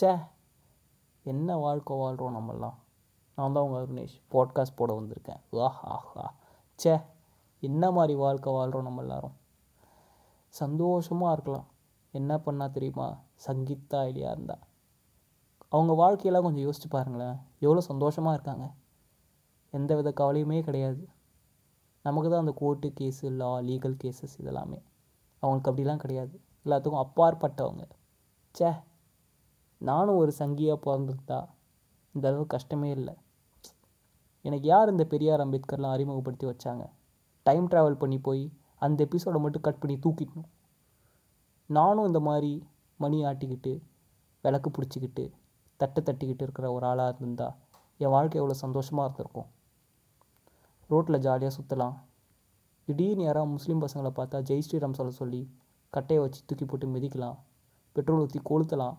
ச்சே என்ன வாழ்க்கை வாழ்கிறோம் நம்மெல்லாம்? நான் தான் உங்கள் அருணேஷ் பாட்காஸ்ட் போட வந்திருக்கேன். ஆஹ் ஆஹா ச்சே என்ன மாதிரி வாழ்க்கை வாழ்கிறோம் நம்ம எல்லாரும்? சந்தோஷமாக இருக்கலாம். என்ன பண்ணால் தெரியுமா? சங்கீதா இல்லையா இருந்தால் அவங்க வாழ்க்கையெல்லாம் கொஞ்சம் யோசிச்சு பாருங்களேன். எவ்வளோ சந்தோஷமாக இருக்காங்க. எந்த வித கவலையுமே கிடையாது. நமக்கு தான் அந்த கோர்ட்டு கேஸு லா லீகல் கேசஸ் இதெல்லாமே. அவங்களுக்கு அப்படிலாம் கிடையாது. எல்லாத்துக்கும் அப்பாற்பட்டவங்க. ச்சே நானும் ஒரு சங்கியாக பிறந்திருந்தா இந்த அளவு கஷ்டமே இல்லை. எனக்கு யார் இந்த பெரியார் அம்பேத்கர்லாம் அறிமுகப்படுத்தி வச்சாங்க? டைம் ட்ராவல் பண்ணி போய் அந்த எபிசோடை மட்டும் கட் பண்ணி தூக்கிடணும் நானும் இந்த மாதிரி மணி ஆட்டிக்கிட்டு விளக்கு பிடிச்சிக்கிட்டு தட்டு தட்டிக்கிட்டு இருக்கிற ஒரு ஆளாக இருந்தா என் வாழ்க்கை எவ்வளோ சந்தோஷமாக இருந்திருக்கும். ரோட்டில் ஜாலியாக சுற்றலாம் திடீர்னு யாராவது முஸ்லீம் பசங்களை பார்த்தா ஜெய் ஸ்ரீராம் சொல்ல சொல்லி கட்டையை வச்சு தூக்கி போட்டு மிதிக்கலாம். பெட்ரோல் ஊற்றி கொளுத்தலாம்.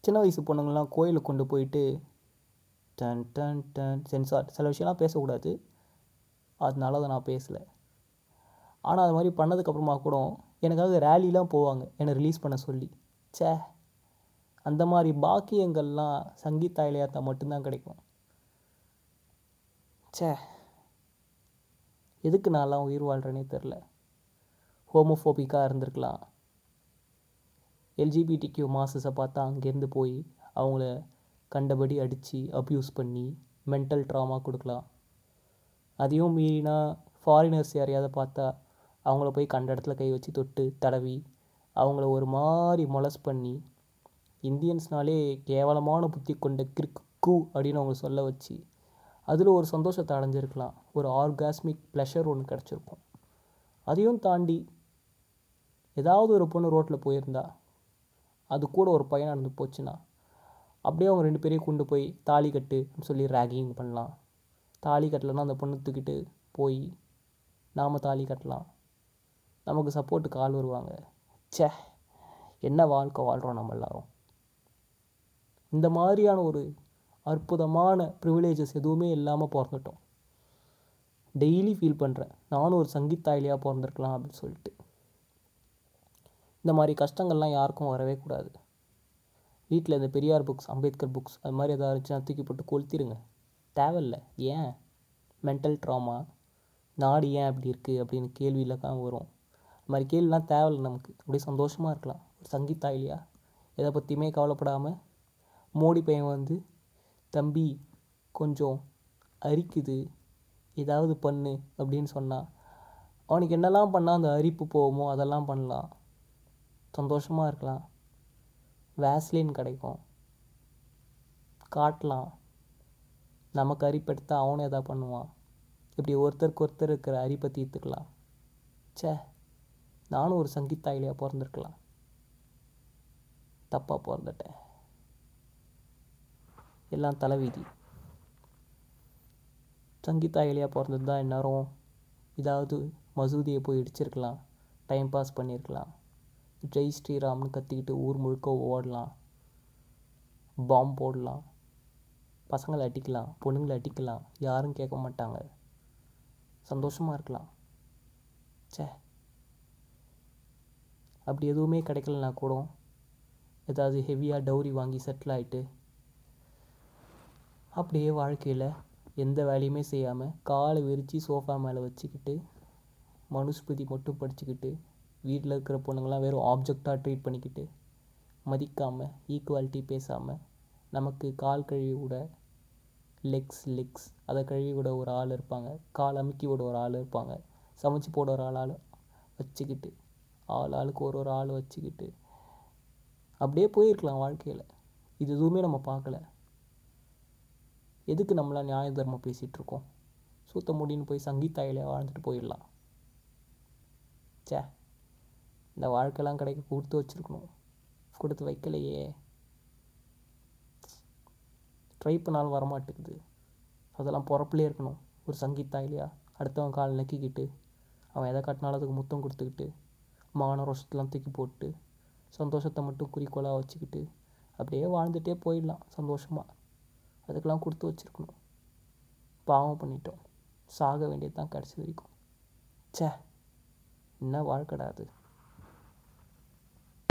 சின்ன வயசு பொண்ணுங்கள்லாம் கோயிலுக்கு கொண்டு போயிட்டு டன் டன் டன் சென்சார் சில விஷயம்லாம் பேசக்கூடாது. அதனால அதை நான் பேசலை. ஆனால் அது மாதிரி பண்ணதுக்கப்புறமா கூட எனக்காக ரேலிலாம் போவாங்க. என்னை ரிலீஸ் பண்ண சொல்லி. ச்சே அந்த மாதிரி பாக்கியங்கள்லாம் சங்கீதா இளையாத்தா மட்டும்தான் கிடைக்கும். ச்சே எதுக்கு நான்லாம் உயிர் வாழ்கிறேனே தெரில. ஹோமோஃபோபிக்காக இருந்திருக்கலாம். எல்ஜிபிடிக்யூ மாசஸை பார்த்தா அங்கேருந்து போய் அவங்கள கண்டபடி அடித்து அப்யூஸ் பண்ணி மென்டல் ட்ராமா கொடுக்கலாம். அதையும் மீறினா ஃபாரினர்ஸ் யாரையாவது பார்த்தா அவங்கள போய் கண்ட இடத்துல கை வச்சு தொட்டு தடவி அவங்கள ஒரு மாதிரி மொலஸ் பண்ணி இந்தியன்ஸ்னாலே கேவலமான புத்தி கொண்ட கிறுக்கு அப்படின்னு அவங்க சொல்ல வச்சு அதில் ஒரு சந்தோஷத்தை அடைஞ்சிருக்கலாம். ஒரு ஆர்காஸ்மிக் ப்ளஷர் ஒன்று கிடச்சிருக்கும். அதையும் தாண்டி ஏதாவது ஒரு பொண்ணு ரோட்டில் போயிருந்தா அது கூட ஒரு பையனாக நடந்து போச்சுன்னா அப்படியே அவங்க ரெண்டு பேரையும் கொண்டு போய் தாலி கட்டு சொல்லி ரேகிங் பண்ணலாம். தாலி கட்டலைன்னா அந்த பொண்ணு தூக்கிட்டு போய் நாம் தாலி கட்டலாம். நமக்கு சப்போர்ட்டுக்கு ஆள் வருவாங்க. ச்சே என்ன வாழ்க்கை வாழ்கிறோம் நம்ம எல்லாரும். இந்த மாதிரியான ஒரு அற்புதமான ப்ரிவிலேஜஸ் எதுவுமே இல்லாமல் பிறந்துட்டோம். டெய்லி ஃபீல் பண்ணுறேன் நானும் ஒரு சங்கீதாயிலியாக பிறந்திருக்கலாம் அப்படின்னு சொல்லிட்டு. இந்த மாதிரி கஷ்டங்கள்லாம் யாருக்கும் வரவே கூடாது. வீட்டில் இந்த பெரியார் புக்ஸ் அம்பேத்கர் புக்ஸ் அது மாதிரி எதாவது இருந்துச்சுன்னா தூக்கி போட்டு கொளுத்திடுங்க தேவையில்ல. ஏன்? மென்டல் ட்ராமா நாடு ஏன் அப்படி இருக்குது அப்படின்னு கேள்வியில் தான் வரும். அது மாதிரி கேள்விலாம் தேவையில்லை நமக்கு. அப்படியே சந்தோஷமாக இருக்கலாம். ஒரு சங்கீதா இல்லையா? எதை பற்றியுமே கவலைப்படாமல் மோடி பையன் வந்து தம்பி கொஞ்சம் அரிக்குது. ஏதாவது பண்ணு. அப்படின்னு சொன்னான் அவனுக்கு என்னெல்லாம் பண்ணால் அந்த அரிப்பு போகுமோ அதெல்லாம் பண்ணலாம். சந்தோஷமாக இருக்கலாம். வேஸ்லின் கிடைக்கும். காட்டலாம். நமக்கு அரிப்படுத்தா அவனும் எதா பண்ணுவான். இப்படி ஒருத்தருக்கு ஒருத்தர் இருக்கிற அரிப்பை தீர்த்துக்கலாம். ச்சே நானும் ஒரு சங்கீத்தாயிலையாக பிறந்திருக்கலாம். தப்பாக பிறந்துட்டேன். எல்லாம் தலைவிதி. சங்கீதா பிறந்தது தான் இந்நேரம் ஏதாவது மசூதியை போய் இடிச்சிருக்கலாம். டைம் பாஸ் பண்ணியிருக்கலாம் ஜெய் ஸ்ரீராம்னு கத்திக்கிட்டு ஊர் முழுக்க ஓடலாம். பாம்பு போடலாம். பசங்களை அடிக்கலாம். பொண்ணுங்களை அடிக்கலாம். யாரும் கேட்க மாட்டாங்க. சந்தோஷமாக இருக்கலாம். ச்சே. அப்படி எதுவுமே கிடைக்கலனா கூட ஏதாவது ஹெவியாக டவுரி வாங்கி செட்டில் ஆகிட்டு அப்படியே வாழ்க்கையில் எந்த வேலையுமே செய்யாமல் காலை விரித்து சோஃபா மேலே வச்சுக்கிட்டு மனுஸ்பதி மட்டும் படிச்சுக்கிட்டு வீட்டில் இருக்கிற பொண்ணுங்களாம் வெறும் ஆப்ஜெக்டாக ட்ரீட் பண்ணிக்கிட்டு மதிக்காமல் ஈக்குவாலிட்டி பேசாமல் நமக்கு கால் கழுவி விட லெக்ஸ் லெக்ஸ் அதை கழுவி விட ஒரு ஆள் இருப்பாங்க. கால் அமுக்கி விட ஒரு ஆள் இருப்பாங்க. சமைச்சு போட ஒரு ஆள் ஆள் வச்சுக்கிட்டு ஆள் ஆளுக்கு ஒரு ஒரு ஆள் வச்சுக்கிட்டு அப்படியே போயிருக்கலாம் வாழ்க்கையில். இது எதுவுமே நம்ம பார்க்கல. எதுக்கு நம்மளாம் நியாய தர்மம் பேசிகிட்ருக்கோம் சூத்த முடின்னு போய் சங்கீதாயிலே வாழ்ந்துட்டு போயிடலாம். ச்சே. இந்த வாழ்க்கைலாம் கிடைக்க கொடுத்து வச்சுருக்கணும். கொடுத்து வைக்கலையே. ட்ரை பண்ணாலும் வரமாட்டேங்குது. அதெல்லாம் பொறப்புலே இருக்கணும். ஒரு சங்கீதா இல்லையா? அடுத்தவன் கால் நக்கிக்கிட்டு அவன் எதை காட்டினாலும் அதுக்கு முத்தம் கொடுத்துக்கிட்டு மான ரோஷத்தெலாம் தூக்கி போட்டு சந்தோஷத்தை மட்டும் குறிக்கோளாக வச்சுக்கிட்டு அப்படியே வாழ்ந்துகிட்டே போயிடலாம் சந்தோஷமாக அதுக்கெல்லாம் கொடுத்து வச்சுருக்கணும். பாவம் பண்ணிட்டோம். சாக வேண்டியது தான் கடைசி வரைக்கும். ச்சே என்ன வாழ்க்கடா அது?